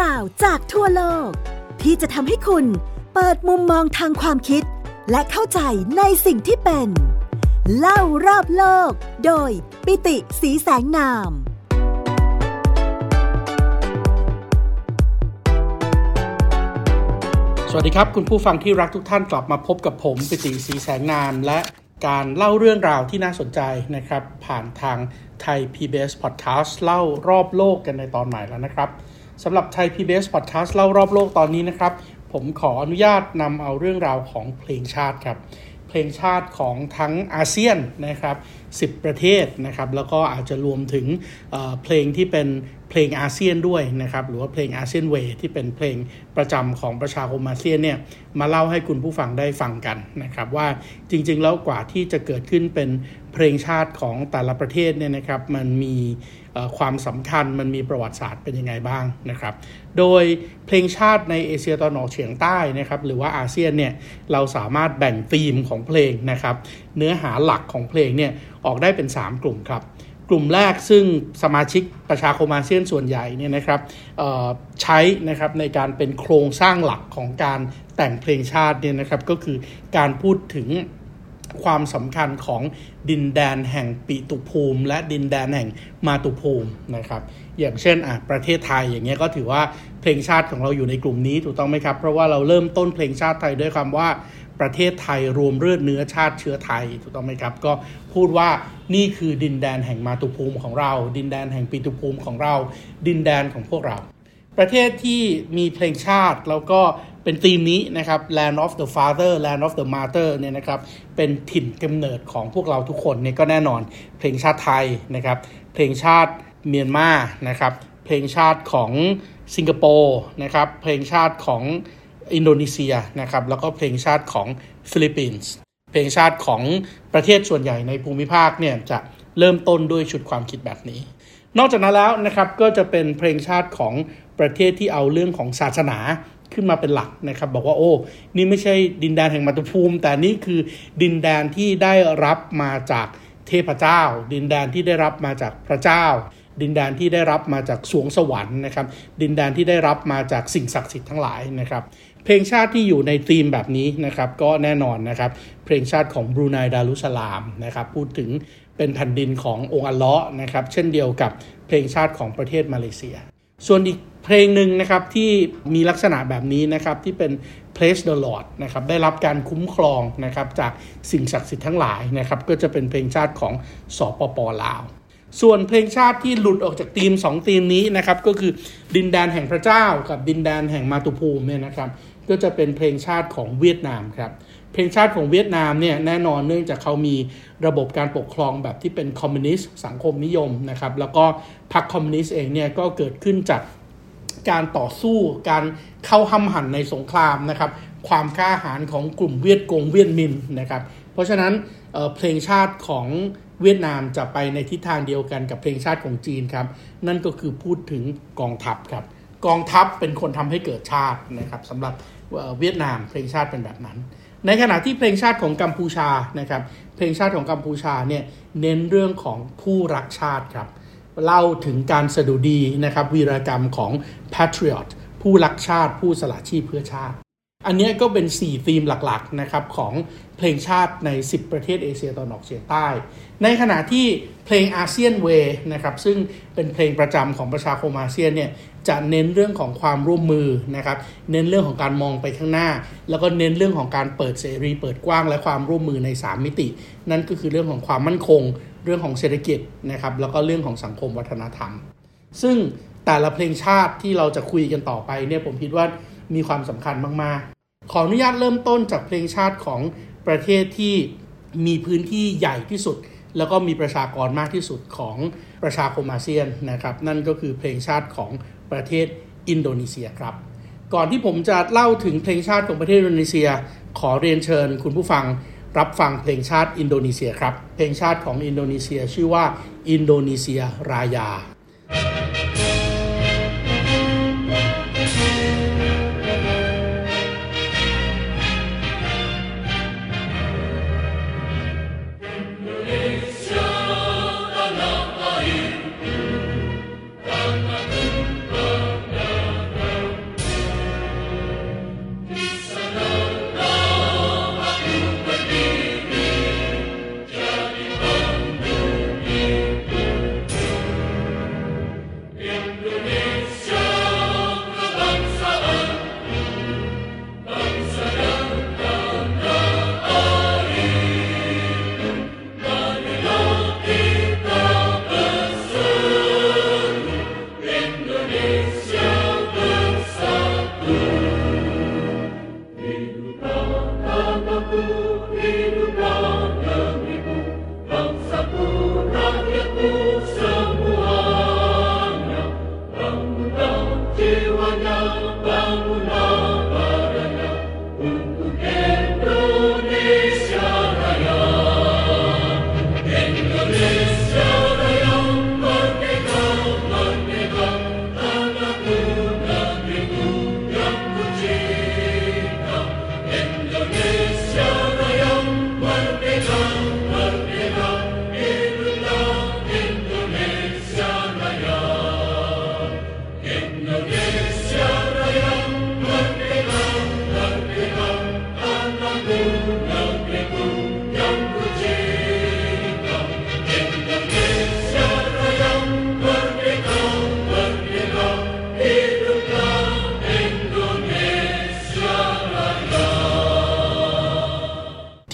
ราวจากทั่วโลก ที่จะทำให้คุณเปิดมุมมองทางความคิด และเข้าใจในสิ่งที่เป็น เล่ารอบโลก โดยปิติสีแสงนาม สวัสดีครับ คุณผู้ฟังที่รักทุกท่านกลับมาพบกับผมปิติสีแสงนาม และการเล่าเรื่องราวที่น่าสนใจนะครับ ผ่านทางไทย PBS Podcast เล่ารอบโลกกันในตอนใหม่แล้วนะครับ สำหรับไทย PBS Podcast เล่ารอบโลกตอนนี้นะครับ ผมขออนุญาตนำเอาเรื่องราวของเพลงชาติครับ เพลงชาติของทั้งอาเซียนนะครับ10 ประเทศนะครับแล้วก็อาจจะรวมถึงเเพลงที่เป็นเพลงอาเซียนด้วยนะครับหรือว่าเพลงอาเซียนเวที่เป็นเพลงประจำของประชาคมอาเซียนเนี่ยมาเล่าให้คุณผู้ฟังได้ฟังกันนะครับว่าจริงๆ แล้วกว่าที่จะเกิดขึ้นเป็นเพลงชาติของแต่ละประเทศเนี่ยนะครับมันมีความสำคัญมันมีประวัติศาสตร์เป็นยังไงบ้างนะครับ โดยเพลงชาติในเอเชียตะวันออกเฉียงใต้นะครับหรือว่าอาเซียนเนี่ยเราสามารถแบ่งธีมของเพลงนะครับ เนื้อหาหลักของเพลงเนี่ยออกได้เป็น 3 กลุ่มครับ กลุ่มแรกซึ่งสมาชิกประชาคมอาเซียนส่วนใหญ่เนี่ยนะครับใช้นะครับในการเป็นโครงสร้างหลักของการแต่งเพลงชาติเนี่ยนะครับก็คือการพูดถึงความสำคัญของดินแดนแห่งปิตุภูมิ และดินแดนแห่งมาตุภูมินะครับ อย่างเช่นอะประเทศไทยอย่างเงี้ยก็ถือว่าเพลงชาติของเราอยู่ในกลุ่มนี้ถูกต้องไหมครับ เพราะว่าเราเริ่มต้นเพลงชาติไทยด้วยคำว่า ประเทศไทยรวมเลือดเนื้อชาติเชื้อไทยถูกต้องไหมครับ ก็พูดว่านี่คือดินแดนแห่งมาตุภูมิของเรา ดินแดนแห่งปิตุภูมิของเรา ดินแดนของพวกเรา ประเทศที่มีเพลงชาติแล้วก็เป็นธีมนี้นะครับ Land of the Father Land of the Mother เนี่ยนะครับ เป็นถิ่นกำเนิดของพวกเราทุกคนเนี่ยก็แน่นอน เพลงชาติไทยนะครับ เพลงชาติเมียนมานะครับ เพลงชาติของสิงคโปร์นะครับ เพลงชาติของ อินโดนีเซียนะครับแล้วก็เพลงชาติของฟิลิปปินส์เพลงชาติของประเทศส่วนใหญ่ในภูมิภาคเนี่ยจะเริ่มต้นด้วยชุดความคิดแบบนี้ นอกจากนั้นแล้วนะครับก็จะเป็นเพลงชาติของประเทศที่เอาเรื่องของศาสนาขึ้นมาเป็นหลักนะครับ บอกว่าโอ้ นี่ไม่ใช่ดินแดนแห่งมัตุภูมิ แต่นี่คือดินแดนที่ได้รับมาจากเทพเจ้า ดินแดนที่ได้รับมาจากพระเจ้า ดินแดนที่ได้รับมาจากสวงสวรรค์นะครับ ดินแดนที่ได้รับมาจากสิ่งศักดิ์สิทธิ์ทั้งหลายนะครับ เพลงชาติที่อยู่ในธีมแบบนี้นะครับก็แน่นอนนะครับเพลงชาติของบรูไนดารุสลามนะครับพูดถึงเป็นแผ่นดินขององค์อัลเลาะห์นะครับเช่นเดียวกับเพลงชาติของประเทศมาเลเซีย ส่วนอีกเพลงหนึ่งนะครับที่มีลักษณะแบบนี้นะครับที่เป็น Place the Lord นะครับได้รับการคุ้มครองนะครับจากสิ่งศักดิ์สิทธิ์ทั้งหลายนะครับก็จะเป็นเพลงชาติของสปปลาวส่วนเพลงชาติที่หลุดออกจากธีม2ธีมนี้นะครับก็คือดินแดนแห่งพระเจ้ากับดินแดนแห่งมาตุภูมิเนี่ยนะครับ ก็จะเป็นเพลงชาติของเวียดนามครับ เพลงชาติของเวียดนามเนี่ยแน่นอนเนื่องจากเขามีระบบการปกครองแบบที่เป็นคอมมิวนิสต์สังคมนิยมนะครับ แล้วก็พรรคคอมมิวนิสต์เองเนี่ยก็เกิดขึ้นจากการต่อสู้การเข้าห้ำหันในสงครามนะครับ ความกล้าหาญของกลุ่มเวียดกงเวียดมินนะครับ เพราะฉะนั้นเเพลงชาติของเวียดนามจะไปในทิศทางเดียวกันกับเพลงชาติของจีนครับ นั่นก็คือพูดถึงกองทัพครับ กองทัพเป็นคนทำให้เกิดชาตินะครับสำหรับ เวียดนามเพลงชาติเป็นแบบนั้น ในขณะที่เพลงชาติของกัมพูชานะครับเพลงชาติของกัมพูชาเนี่ยเน้นเรื่องของผู้รักชาติครับเล่าถึงการสะดุดีนะครับวีรกรรมของ patriot ผู้รักชาติผู้สละชีพเพื่อชาติ อันนี้ก็เป็น 4 ธีมหลักๆนะครับของเพลงชาติใน 10 ประเทศเอเชียตะวันออกเฉียงใต้ ในขณะที่เพลงอาเซียนเวนะครับซึ่งเป็นเพลงประจำของประชาคมอาเซียนเนี่ยจะเน้นเรื่องของความร่วมมือนะครับเน้นเรื่องของการมองไปข้างหน้า แล้วก็เน้นเรื่องของการเปิดเสรี เปิดกว้างและความร่วมมือใน 3 มิติ นั่นก็คือเรื่องของความมั่นคง เรื่องของเศรษฐกิจนะครับแล้วก็เรื่องของสังคมวัฒนธรรม ซึ่งแต่ละเพลงชาติที่เราจะคุยกันต่อไปเนี่ยผมคิดว่ามีความสำคัญมากๆ ขออนุญาตเริ่มต้นจากเพลงชาติของประเทศที่มีพื้นที่ใหญ่ที่สุด แล้วก็มีประชากรมากที่สุดของประชาคมอาเซียนนะครับ นั่นก็คือเพลงชาติของประเทศอินโดนีเซียครับ ก่อนที่ผมจะเล่าถึงเพลงชาติของประเทศอินโดนีเซีย ขอเรียนเชิญคุณผู้ฟังรับฟังเพลงชาติอินโดนีเซียครับ เพลงชาติของอินโดนีเซียชื่อว่าอินโดนีเซียรายา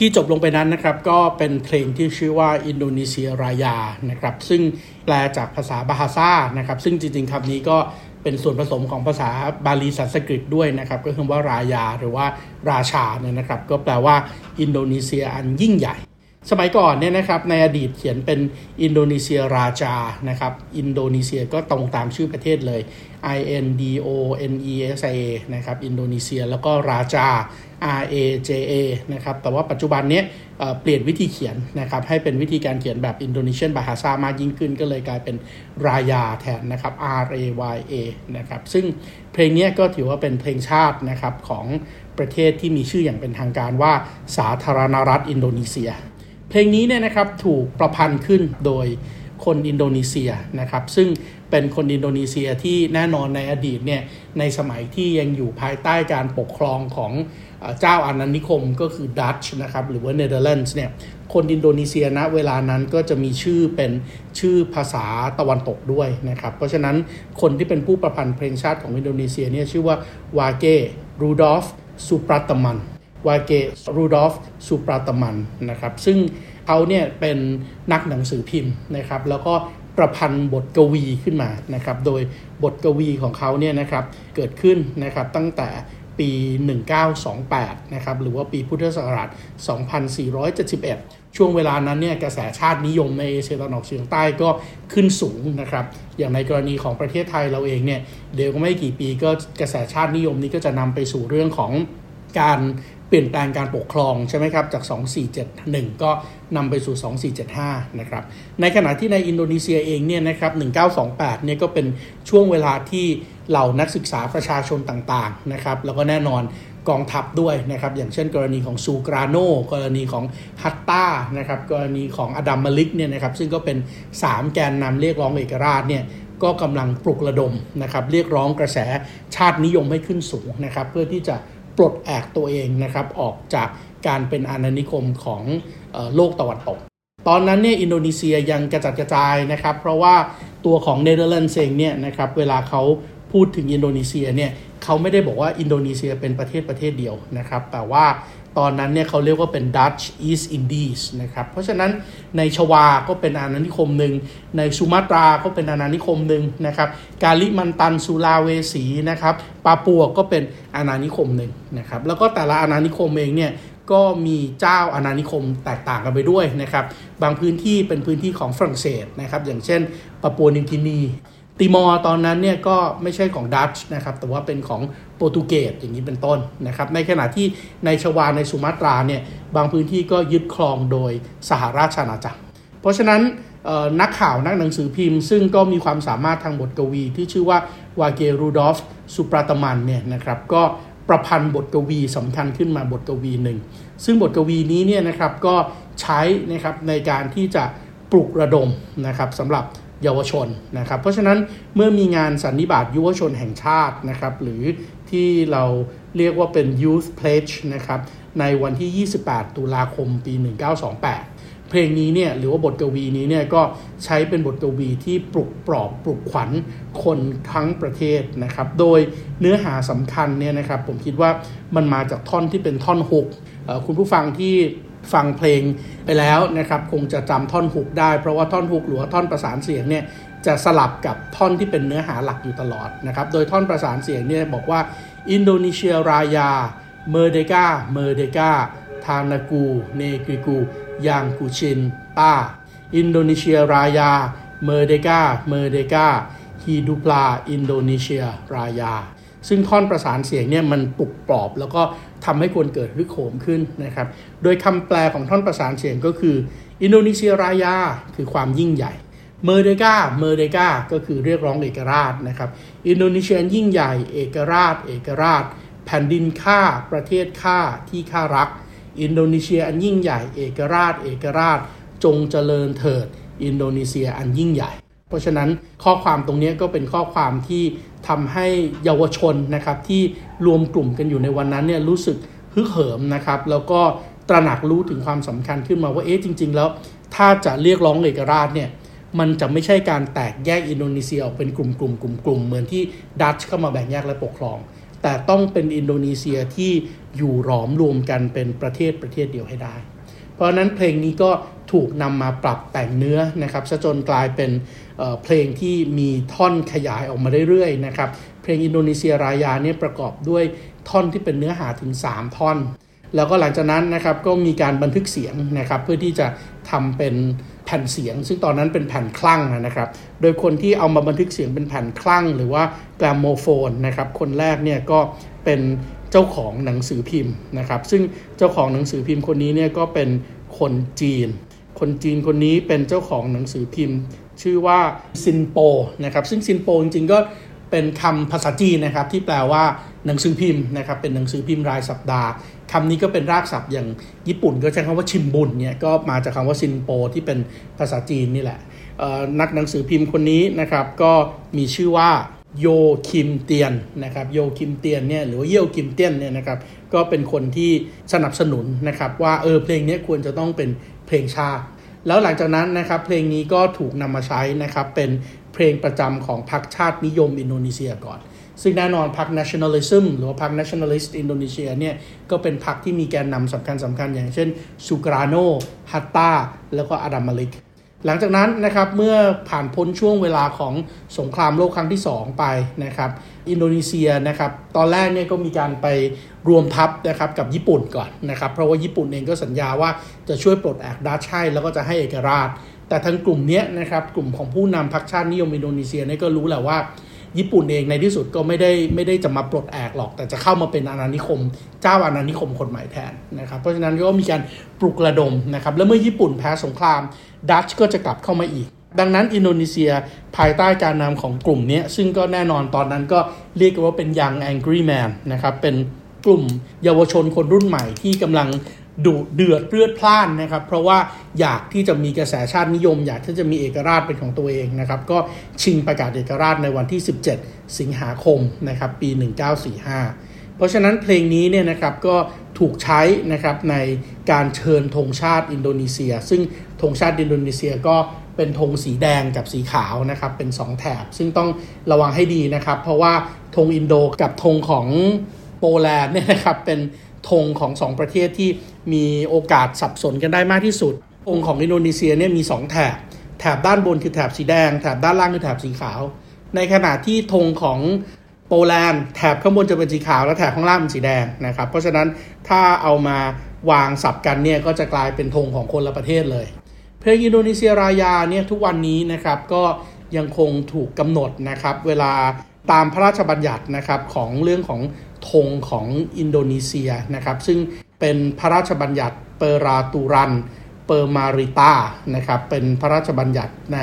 ที่จบลงไปนั้นนะครับก็เป็นเพลงที่ชื่อว่าอินโดนีเซียรายานะครับซึ่งแปลจากภาษาบาฮาซานะครับซึ่งจริงๆคำนี้ก็เป็นส่วนผสมของภาษาบาลีสันสกฤตด้วยนะครับก็คือว่ารายาหรือว่าราชาเนี่ยนะครับก็แปลว่าอินโดนีเซียอันยิ่งใหญ่ สมัยก่อนเนี่ยนะครับในอดีตเขียนเป็นอินโดนีเซียราจานะครับอินโดนีเซียก็ตรงตามชื่อประเทศเลย I N D O N E S I A นะครับอินโดนีเซียแล้วก็ราจา R A J A นะครับแต่ว่าปัจจุบันนี้เปลี่ยนวิธีเขียนนะครับให้เป็นวิธีการเขียนแบบอินโดนีเซียนบาฮาซามากยิ่งขึ้นก็เลยกลายเป็นรายาแทนนะครับ R A Y A นะครับซึ่งเพลงนี้ก็ถือว่าเป็นเพลงชาตินะครับของประเทศที่มีชื่ออย่างเป็นทางการว่าสาธารณรัฐอินโดนีเซีย เพลงนี้เนี่ยนะครับถูกประพันธ์ขึ้นโดยคนอินโดนีเซียนะครับซึ่งเป็นคนอินโดนีเซียที่แน่นอนในอดีตเนี่ยในสมัยที่ยังอยู่ภายใต้การปกครองของเจ้าอาณานิคมก็คือดัตช์นะครับหรือว่าเนเธอร์แลนด์เนี่ยคนอินโดนีเซียณเวลานั้นก็จะมีชื่อเป็นชื่อภาษาตะวันตกด้วยนะครับเพราะฉะนั้นคนที่เป็นผู้ประพันธ์เพลงชาติของอินโดนีเซียเนี่ยชื่อว่าวาเกรูดอล์ฟสุปราตมัน วาเกรูดอล์ฟสุปราตมันนะครับซึ่งเขาเนี่ยเป็นนักหนังสือพิมพ์นะครับ แล้วก็ประพันธ์บทกวีขึ้นมานะครับ โดยบทกวีของเขาเนี่ยนะครับเกิดขึ้นนะครับตั้งแต่ปี 1928 นะครับ หรือว่าปีพุทธศักราช 2471 ช่วงเวลานั้นเนี่ยกระแสชาตินิยมในเอเชียตะวันออกเฉียงใต้ก็ขึ้นสูงนะครับ อย่างในกรณีของประเทศไทยเราเองเนี่ย เดี๋ยวก็ไม่กี่ปีก็กระแสชาตินิยมนี้ก็จะนำไปสู่เรื่องของการ ปลี่ยนแปลงการปกครองใช่ไหมครับจาก 2471 ก็นำไปสู่ 2475 นะครับในขณะที่ในอินโดนีเซียเองเนี่ยนะครับ 1928 เนี่ยก็เป็นช่วงเวลาที่เหล่านักศึกษาประชาชนต่างๆนะครับแล้วก็แน่นอนกองทัพด้วยนะครับอย่างเช่นกรณีของซูกราโนกรณีของฮัตตานะครับกรณีของอดัมมาลิกเนี่ยนะครับซึ่งก็เป็น 3 แกนนำเรียกร้องเอกราชเนี่ยก็กำลังปลุกระดมนะครับเรียกร้องกระแสชาตินิยมให้ขึ้นสูงนะครับเพื่อที่จะ ปลดแอกตัวเองนะครับออกจากการเป็นอาณานิคมของโลกตะวันตก ตอนนั้นเนี่ยอินโดนีเซียยังกระจัดกระจายนะครับ เพราะว่าตัวของเนเธอร์แลนด์เองเนี่ยนะครับเวลาเขาพูดถึงอินโดนีเซียเนี่ยเขาไม่ได้บอกว่าอินโดนีเซียเป็นประเทศประเทศเดียวนะครับ แต่ว่า ตอนนั้นเนี่ยเขาเรียกว่าเป็น Dutch East Indies นะครับ เพราะฉะนั้นในชวาก็เป็นอาณานิคมหนึ่ง ในสุมาตราก็เป็นอาณานิคมหนึ่งนะครับ กาลิมันตันสุลาเวสีนะครับปาปัวก็เป็นอาณานิคมหนึ่งนะครับ แล้วก็แต่ละอาณานิคมเองเนี่ยก็มีเจ้าอาณานิคมแตกต่างกันไปด้วยนะครับ บางพื้นที่เป็นพื้นที่ของฝรั่งเศสนะครับ อย่างเช่นปาปัวนิวกินี ติมอร์ตอนนั้นเนี่ยก็ไม่ใช่ของดัตช์นะครับแต่ว่าเป็นของโปรตุเกสอย่างนี้เป็นต้นนะครับในขณะที่ในชวาในสุมาตราเนี่ยบางพื้นที่ก็ยึดครองโดยสหราชอาณาจักร เพราะฉะนั้นนักข่าวนักหนังสือพิมพ์ ซึ่งก็มีความสามารถทางบทกวีที่ชื่อว่าวาเกรูดอฟสุปราตมันเนี่ยนะครับก็ประพันธ์บทกวีสำคัญขึ้นมาบทกวีหนึ่ง ซึ่งบทกวีนี้เนี่ยนะครับก็ใช้นะครับในการที่จะปลุกระดมนะครับสำหรับ เยาวชนนะครับ เพราะฉะนั้นเมื่อมีงานสันนิบาตเยาวชนแห่งชาตินะครับหรือที่เราเรียกว่าเป็น Youth Pledge นะครับในวันที่ 28 ตุลาคมปี 1928 เพลงนี้เนี่ยหรือว่าบทกวีนี้เนี่ยก็ใช้เป็นบทกวีที่ปลุกปลอบปลุกขวัญคนทั้งประเทศนะครับ โดยเนื้อหาสำคัญเนี่ยนะครับผมคิดว่ามันมาจากท่อนที่เป็นท่อนหกคุณผู้ฟังที่ ฟังเพลงไปแล้วนะครับคงจะจำท่อนฮุกได้ เพราะว่าท่อนฮุกหรือว่าท่อนประสานเสียงเนี่ยจะสลับกับท่อนที่เป็นเนื้อหาหลักอยู่ตลอดนะครับโดยท่อนประสานเสียงเนี่ยบอกว่าIndonesia Raya merdeka merdeka tanahku negeriku yang kucinta Indonesia Raya merdeka merdeka hiduplah Indonesia Raya ซึ่งท่อนประสานเสียงเนี่ยมันปลุกปลอบแล้วก็ ทำให้คนเกิดฮึกเหิมขึ้นนะครับ โดยคำแปลของท่อนประสานเสียงก็คือ Indonesia Raya คือความยิ่งใหญ่ merdeka merdeka ก็คือเรียกร้องเอกราชนะครับ อินโดนีเซียยิ่งใหญ่ เอกราช เอกราช แผ่นดินข้า ประเทศข้า ที่ข้ารัก อินโดนีเซียอันยิ่งใหญ่ เอกราช เอกราช จงเจริญเถิด อินโดนีเซียอันยิ่งใหญ่ เพราะฉะนั้นข้อความตรงนี้ก็เป็นข้อความที่ ทำให้เยาวชนนะครับที่รวมกลุ่มกันอยู่ในวันนั้นเนี่ยรู้สึกฮึกเหิมนะครับ แล้วก็ตระหนักรู้ถึงความสำคัญขึ้นมาว่าเอ๊ะจริง ๆ แล้ว ถ้าจะเรียกร้องเอกราชเนี่ยมันจะไม่ใช่การแตกแยกอินโดนีเซียออกเป็นกลุ่มๆกลุ่มๆเหมือนที่ดัตช์เข้ามาแบ่งแยกและปกครอง แต่ต้องเป็นอินโดนีเซียที่อยู่หลอมรวมกันเป็นประเทศประเทศเดียวให้ได้ เพราะฉะนั้นเพลงนี้ก็ ถูกนำมาปรับแต่งเนื้อนะครับจนกลายเป็นเพลงที่มีท่อนขยายออกมาเรื่อยๆนะครับเพลงอินโดนีเซียรายาเนี่ยประกอบด้วยท่อนที่เป็นเนื้อหาถึง 3 ท่อน แล้วก็หลังจากนั้นนะครับก็มีการบันทึกเสียงนะครับเพื่อที่จะทำเป็นแผ่นเสียง ซึ่งตอนนั้นเป็นแผ่นครั่งนะครับ โดยคนที่เอามาบันทึกเสียงเป็นแผ่นครั่ง หรือว่า gramophone นะครับคนแรกเนี่ยก็เป็นเจ้าของหนังสือพิมพ์นะครับ ซึ่งเจ้าของหนังสือพิมพ์คนนี้เนี่ยก็เป็นคนจีน คนจีนคนนี้เป็นเจ้าของหนังสือพิมพ์ ชื่อว่าซินโปนะครับซึ่งซินโปจริงๆก็เป็นคำภาษาจีนนะครับที่แปลว่าหนังสือพิมพ์นะครับเป็นหนังสือพิมพ์รายสัปดาห์คำนี้ก็เป็นรากศัพท์อย่างญี่ปุ่นก็ใช้คำว่าชิมบุนเนี่ยก็มาจากคำว่าซินโปที่เป็นภาษาจีนนี่แหละนักหนังสือพิมพ์คนนี้นะครับก็มีชื่อว่า โยคิมเตียนนะครับโยคิมเตียนเนี่ยหรือว่าเยี่ยวคิมเตียนเนี่ยนะครับก็เป็นคนที่สนับสนุนนะครับว่าเออเพลงนี้ควรจะต้องเป็นเพลงชาติ แล้วหลังจากนั้นนะครับเพลงนี้ก็ถูกนำมาใช้นะครับเป็นเพลงประจำของพรรคชาตินิยมอินโดนีเซียก่อน ซึ่งแน่นอนพรรค nationalism หรือว่าพรรค nationalist อินโดนีเซียเนี่ยก็เป็นพรรคที่มีแกนนำสำคัญสำคัญอย่างเช่นสุกราโนฮัตตาแล้วก็อาดัมมาลิก หลังจากนั้นนะครับเมื่อผ่านพ้นช่วงเวลาของสงครามโลกครั้งที่ 2 ไปนะครับ อินโดนีเซียนะครับตอนแรกเนี่ยก็มีการไปรวมทัพนะครับกับญี่ปุ่นก่อนนะครับ เพราะว่าญี่ปุ่นเองก็สัญญาว่าจะช่วยปลดแอกดัชใช่แล้วก็จะให้เอกราช แต่ทั้งกลุ่มนี้นะครับกลุ่มของผู้นำพรรคชาตินิยมอินโดนีเซียเนี่ยก็รู้แหละว่า ญี่ปุ่นเองในที่สุดก็ไม่ได้ไม่ได้จะมาปลดแอกหรอก แต่จะเข้ามาเป็นอาณานิคม เจ้าอาณานิคมคนใหม่แทนนะครับเพราะฉะนั้นก็มีการปลุกระดมนะครับแล้วเมื่อญี่ปุ่นแพ้สงคราม ดัตช์ก็จะกลับเข้ามาอีก ดังนั้นอินโดนีเซียภายใต้การนำของกลุ่มนี้ซึ่งก็แน่นอนตอนนั้นก็เรียกว่าเป็น Young Angry Man นะครับเป็นกลุ่มเยาวชนคนรุ่นใหม่ที่กำลัง ดุเดือดเลือดพล่านนะครับ เพราะว่าอยากที่จะมีกระแสชาตินิยม อยากที่จะมีเอกราชเป็นของตัวเองนะครับ ก็ชิงประกาศเอกราชในวันที่ 17 สิงหาคมนะครับ ปี 1945 เพราะฉะนั้นเพลงนี้เนี่ยนะครับก็ถูกใช้นะครับในการเชิญธงชาติอินโดนีเซีย ซึ่งธงชาติอินโดนีเซียก็เป็นธงสีแดงกับสีขาวนะครับ เป็น 2 แถบ ซึ่งต้องระวังให้ดีนะครับ เพราะว่าธงอินโดกับธงของโปแลนด์เนี่ยนะครับเป็นธงของ 2 ประเทศที่ มีโอกาสสับสนกันได้มากที่สุดธงของอินโดนีเซียเนี่ยมี 2 แถบ แถบด้านบนคือแถบสีแดง แถบด้านล่างคือแถบสีขาว ในขณะที่ธงของโปแลนด์แถบข้างบนจะเป็นสีขาวและแถบข้างล่างเป็นสีแดงนะครับ เพราะฉะนั้นถ้าเอามาวางสับกันเนี่ยก็จะกลายเป็นธงของคนละประเทศเลย เพลงอินโดนีเซียรายาเนี่ยทุกวันนี้นะครับก็ยังคงถูกกำหนดนะครับเวลาตามพระราชบัญญัตินะครับของเรื่องของธงของอินโดนีเซียนะครับซึ่ง เป็นพระราชบัญญัติเปราตูรัน เปอร์มาริตานะครับ เป็นพระราชบัญญัติใน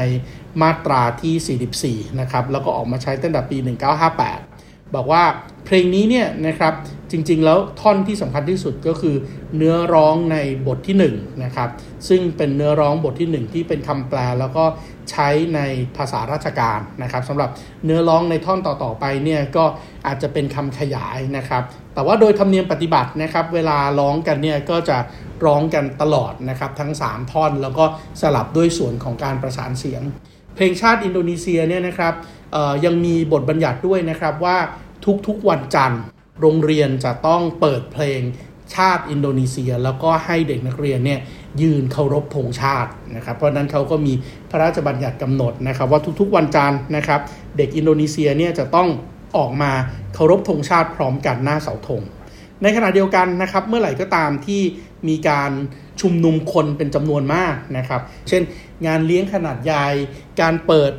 มาตราที่ 44 นะครับ แล้วก็ออกมาใช้ตั้งแต่ปี 1958 บอกว่า เพลงนี้เนี่ยนะครับจริงๆ แล้วท่อนที่สำคัญที่สุดก็คือเนื้อร้องในบทที่1นะครับซึ่งเป็นเนื้อร้องบทที่ 1 ที่เป็นคำแปลแล้วก็ใช้ในภาษาราชการนะครับสำหรับเนื้อร้องในท่อนต่อๆไปเนี่ยก็อาจจะเป็นคำขยายนะครับ แต่ว่าโดยธรรมเนียมปฏิบัตินะครับ เวลาร้องกันเนี่ยก็จะร้องกันตลอดนะครับทั้ง 3 ท่อนแล้วก็สลับด้วยส่วนของการประสานเสียง เพลงชาติอินโดนีเซียเนี่ยนะครับยังมีบทบัญญัติด้วยนะครับว่า ทุกๆวันจันทร์ โรงเรียนจะต้องเปิดเพลงชาติอินโดนีเซีย แล้วก็ให้เด็กนักเรียนเนี่ยยืนเคารพธงชาตินะครับ เพราะนั้นเขาก็มีพระราชบัญญัติกำหนดนะครับ ว่าทุกๆวันจันทร์นะครับ เด็กอินโดนีเซียเนี่ยจะต้องออกมาเคารพธงชาติพร้อมกันหน้าเสาธงในขณะเดียวกันนะครับ เมื่อไหร่ก็ตามที่ มีการชุมนุมคนเป็นจำนวนมากนะครับ เช่นงานเลี้ยงขนาดใหญ่ การเปิด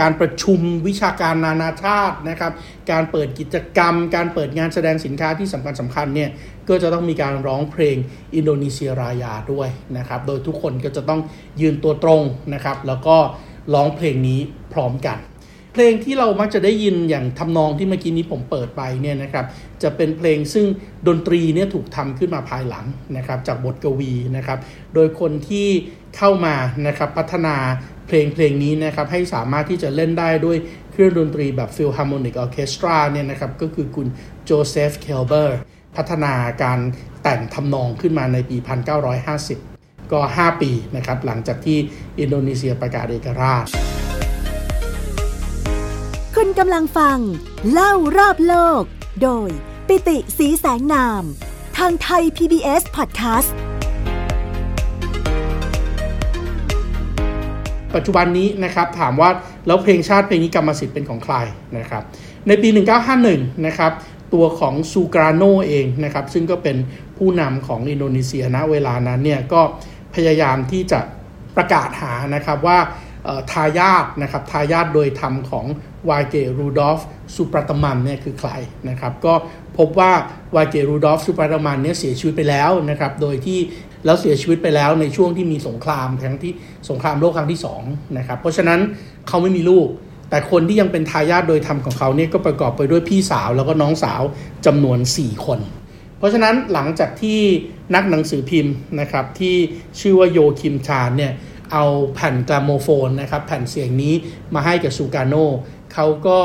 การประชุมวิชาการนานาชาตินะครับ การเปิดกิจกรรม การเปิดงานแสดงสินค้าที่สำคัญสำคัญเนี่ย ก็จะต้องมีการร้องเพลงอินโดนีเซียรายาด้วยนะครับ โดยทุกคนก็จะต้องยืนตัวตรงนะครับ แล้วก็ร้องเพลงนี้พร้อมกัน เพลงที่เรามักจะได้ยินอย่างทำนองที่เมื่อกี้นี้ผมเปิดไปเนี่ยนะครับจะเป็นเพลงซึ่งดนตรีเนี่ยถูกทำขึ้นมาภายหลังนะครับจากบทกวีนะครับโดยคนที่เข้ามานะครับพัฒนาเพลงเพลงนี้นะครับให้สามารถที่จะเล่นได้ด้วยเครื่องดนตรีแบบ Philharmonic Orchestra เนี่ยนะครับก็คือคุณโจเซฟเคลเบอร์พัฒนาการแต่งทำนองขึ้นมาในปี 1950 ก็ 5 ปีนะครับหลังจากที่อินโดนีเซียประกาศเอกราช คุณกำลังฟัง เล่ารอบโลก โดย ปิติสีแสงนาม ทางไทย PBS Podcast ปัจจุบันนี้นะครับถามว่าแล้วเพลงชาติเพลงนี้กรรมสิทธิ์เป็นของใครนะครับ ในปี 1951 นะครับตัวของซูกราโนเองนะครับซึ่งก็เป็นผู้นำของอินโดนีเซียณเวลานั้นเนี่ยก็พยายามที่จะประกาศหานะครับว่าทายาทนะครับทายาทโดยธรรมของ วายเกรูดอฟสุปรตมันเนี่ยคือใครนะครับก็พบว่าวายเกรูดอฟสุปรตมันเนี่ยเสียชีวิตไปแล้วนะครับโดยที่แล้วเสียชีวิตไปแล้วในช่วงที่มีสงครามครั้งที่สงครามโลกครั้งที่2นะครับเพราะฉะนั้นเขาไม่มีลูก แต่คนที่ยังเป็นทายาทโดยธรรมของเขาเนี่ยก็ประกอบไปด้วยพี่สาวแล้วก็น้องสาวจำนวน 4 คน เพราะฉะนั้นหลังจากที่นักหนังสือพิมพ์นะครับที่ชื่อว่าโยคิมชานเนี่ย เอาแผ่นกราโมโฟนนะครับแผ่นเสียงนี้มาให้กับซูการโนเขาก็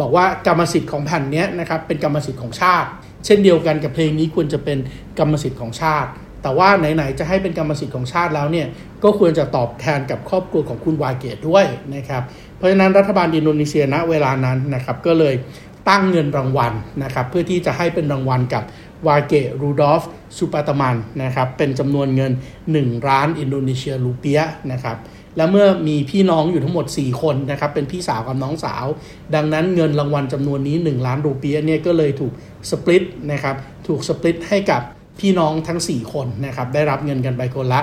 บอกว่ากรรมสิทธิ์ของแผ่นนี้นะครับเป็นกรรมสิทธิ์ของชาติ เช่นเดียวกันกับเพลงนี้ควรจะเป็นกรรมสิทธิ์ของชาติ แต่ว่าไหนๆจะให้เป็นกรรมสิทธิ์ของชาติแล้วเนี่ยก็ควรจะตอบแทนกับครอบครัวของคุณวาเกตด้วยนะครับเพราะฉะนั้นรัฐบาลอินโดนีเซียณเวลานั้นนะครับก็เลยตั้งเงินรางวัลนะครับเพื่อที่จะให้เป็นรางวัลกับ วาเกรูดอฟสุปาตมันนะครับเป็นจำนวนเงิน1ล้านอินโดนีเซียรูเปียนะครับและเมื่อมีพี่น้องอยู่ทั้งหมด 4 คนนะครับเป็นพี่สาวกับน้องสาว ดังนั้นเงินรางวัลจำนวนนี้ 1 ล้านรูเปียเนี่ยก็เลยถูกสปลิตนะครับถูกสปลิตให้กับพี่น้องทั้ง 4 คนนะครับได้รับเงินกันไปคนละ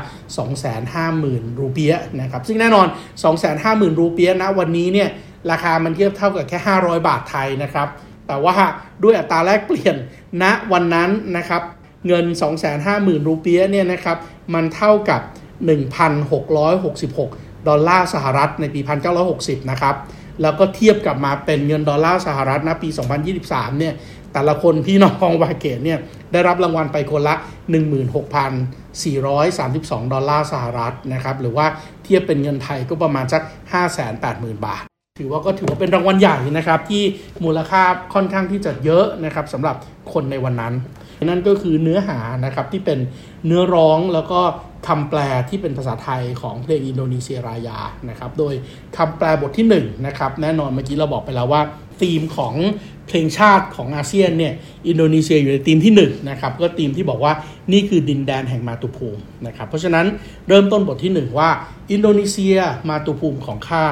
250,000 รูเปียนะครับซึ่งแน่นอน 250,000 รูเปียนะวันนี้เนี่ยราคามันเทียบเท่ากับแค่ 500 บาทไทยนะครับ แต่ว่าด้วยอัตราแลกเปลี่ยนณวันนั้นนะครับเงิน 250,000 รูเปียเนี่ยนะครับมันเท่ากับ 1,666 ดอลลาร์สหรัฐในปี 1960 นะครับ แล้วก็เทียบกับมาเป็นเงินดอลลาร์สหรัฐณปี 2023 เนี่ยแต่ละคนพี่น้องวาเกตเนี่ยได้รับรางวัลไปคนละ 16,432 ดอลลาร์สหรัฐนะครับหรือว่าเทียบเป็นเงินไทยก็ประมาณสัก 580,000 บาท ถือว่าก็ถือว่าเป็นรางวัลใหญ่นะครับที่มูลค่าค่อนข้างที่จะเยอะนะครับสำหรับคนในวันนั้น นั่นก็คือเนื้อหานะครับที่เป็นเนื้อร้องแล้วก็คำแปลที่เป็นภาษาไทยของเพลงอินโดนีเซียรายานะครับโดยคำแปลบทที่1นนะครับแน่นอนเมื่อกี้เราบอกไปแล้วว่าธีมของเพลงชาติของอาเซียนเนี่ยอินโดนีเซียอยู่ในธีมที่1นะครับก็ธีมที่บอกว่านี่คือดินแดนแห่งมาตุภูมินะครับเพราะฉะนั้นเริ่มต้นบทที่ 1 ว่า อินโดนีเซียมาตุภูมิของข้า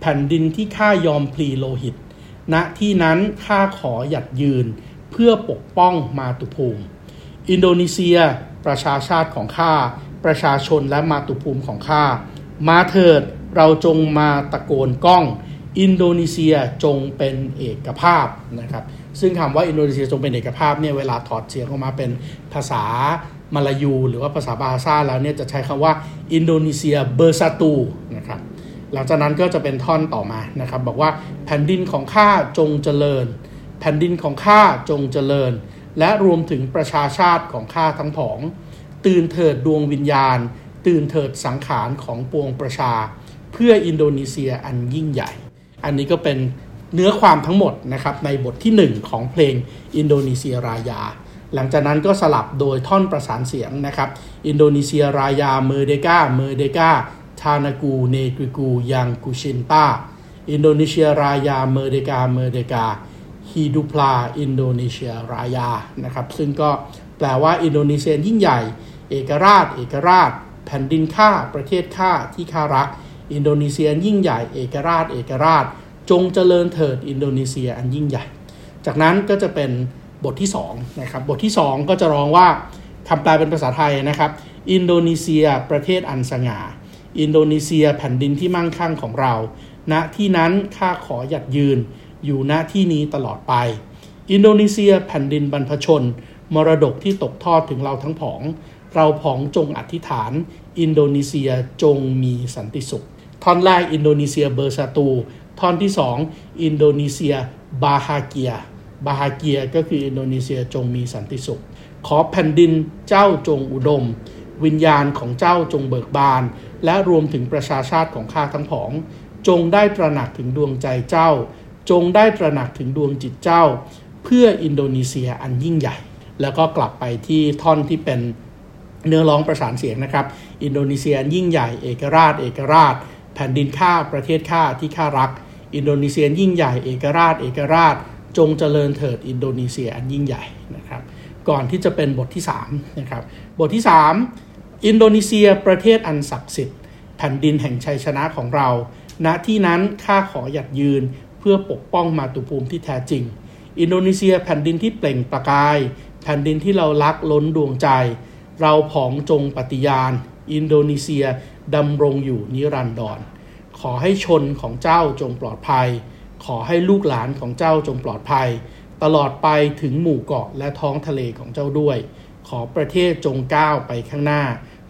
แผ่นดินที่ข้ายอมพลีโลหิต ณที่นั้นข้าขอหยัดยืนเพื่อปกป้องมาตุภูมิ อินโดนีเซีย ประชาชาติของข้าประชาชนและมาตุภูมิของข้ามาเถิดเราจงมาตะโกนก้อง อินโดนีเซียจงเป็นเอกภาพนะครับ ซึ่งคำว่าอินโดนีเซียจงเป็นเอกภาพเนี่ยเวลาถอดเสียงออกมาเป็นภาษามาลายู หรือว่าภาษาบาฮาซาแล้วเนี่ยจะใช้คำว่า Indonesia bersatu นะครับ หลังจากนั้นก็จะเป็นท่อนต่อมานะครับ บอกว่าแผ่นดินของข้าจงเจริญ แผ่นดินของข้าจงเจริญ และรวมถึงประชาชาติของข้าทั้งผอง ตื่นเถิดดวงวิญญาณ ตื่นเถิดสังขารของปวงประชา เพื่ออินโดนีเซียอันยิ่งใหญ่ อันนี้ก็เป็นเนื้อความทั้งหมดนะครับในบทที่ 1 ของเพลงอินโดนีเซียรายา หลังจากนั้นก็สลับโดยท่อนประสานเสียงนะครับ Indonesia Raya merdeka merdeka tanahku negeriku yang kucinta Indonesia Raya merdeka merdeka hiduplah Indonesia Raya นะครับซึ่งก็แปลว่าอินโดนีเซียยิ่งใหญ่ เอกราช เอกราช แผ่นดินข้าประเทศข้าที่ข้ารัก อินโดนีเซียยิ่งใหญ่เอกราช เอกราช จงเจริญเถิดอินโดนีเซียอันยิ่งใหญ่ จากนั้นก็จะเป็นบทที่2นะครับบทที่ 2 ก็จะร้องว่าคำแปลเป็นภาษาไทยนะครับ อินโดนีเซียประเทศอันสง่า อินโดนีเซียแผ่นดินที่มั่งคั่งของเรา ณ ที่นั้นข้าขอหยัดยืน อยู่ณที่นี้ตลอดไป อินโดนีเซียแผ่นดินบรรพชน มรดกที่ตกทอดถึงเราทั้งผอง เราผองจงอธิษฐาน อินโดนีเซียจงมีสันติสุข ท่อนแรก Indonesia bersatu ท่อนที่สอง Indonesia bahagia bahagia ก็คืออินโดนีเซียจงมีสันติสุข ขอแผ่นดินเจ้าจงอุดม วิญญาณของเจ้าจงเบิกบาน และรวมถึงประชาชาติของข้าทั้งผอง จงได้ตระหนักถึงดวงใจเจ้า จงได้ตระหนักถึงดวงจิตเจ้า เพื่ออินโดนีเซียอันยิ่งใหญ่ แล้วก็กลับไปที่ท่อนที่เป็นเนื้อร้องประสานเสียงนะครับ อินโดนีเซียอันยิ่งใหญ่เอกราช เอกราช แผ่นดินข้าประเทศข้าที่ข้ารัก อินโดนีเซียยิ่งใหญ่เอกราช เอกราช จงเจริญเถิดอินโดนีเซียอันยิ่งใหญ่นะครับก่อนที่จะเป็นบทที่3นะครับบทที่ 3 อินโดนีเซียประเทศอันศักดิ์สิทธิ์แผ่นดินแห่งชัยชนะของเรา ณ ที่นั้นข้าขอหยัดยืนเพื่อปกป้องมาตุภูมิที่แท้จริง อินโดนีเซียแผ่นดินที่เปล่งประกาย แผ่นดินที่เรารักล้นดวงใจ เราผองจงปฏิญาณ อินโดนีเซียดำรงอยู่นิรันดร ขอให้ชนของเจ้าจงปลอดภัย ขอให้ลูกหลานของเจ้าจงปลอดภัย ตลอดไปถึงหมู่เกาะและท้องทะเลของเจ้าด้วย ขอประเทศจงก้าวไปข้างหน้า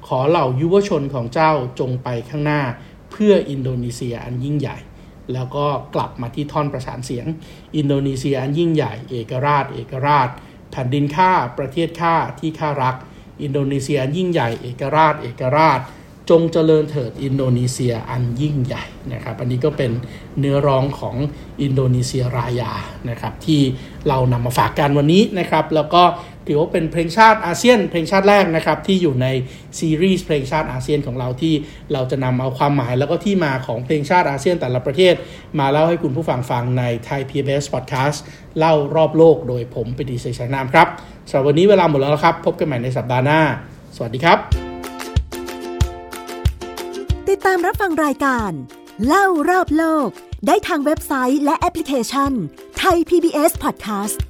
ขอเหล่ายุวชนของเจ้าจงไปข้างหน้าเพื่ออินโดนีเซียอันยิ่งใหญ่ แล้วก็กลับมาที่ท่อนประสานเสียง อินโดนีเซียอันยิ่งใหญ่ เอกราช เอกราช แผ่นดินข้าประเทศข้าที่ข้ารัก อินโดนีเซียอันยิ่งใหญ่ เอกราช เอกราช จงเจริญเถิดอินโดนีเซียอันยิ่งใหญ่นะครับ อันนี้ก็เป็นเนื้อร้องของอินโดนีเซียรายานะครับที่เรานำมาฝากกันวันนี้นะครับ แล้วก็ ถือว่าเป็นเพลงชาติอาเซียน เพลงชาติแรกนะครับที่อยู่ในซีรีส์เพลงชาติอาเซียนของเราที่เราจะนำเอาความหมายแล้วก็ที่มาของเพลงชาติอาเซียนแต่ละประเทศ มาเล่าให้คุณผู้ฟังฟังใน Thai PBS Podcast เล่ารอบโลกโดยผมปิติเสชนามครับสำหรับวันนี้เวลาหมดแล้วครับ พบกันใหม่ในสัปดาห์หน้า สวัสดีครับ ติดตามรับฟังรายการ เล่ารอบโลก ได้ทางเว็บไซต์และแอปพลิเคชันไทย PBS Podcast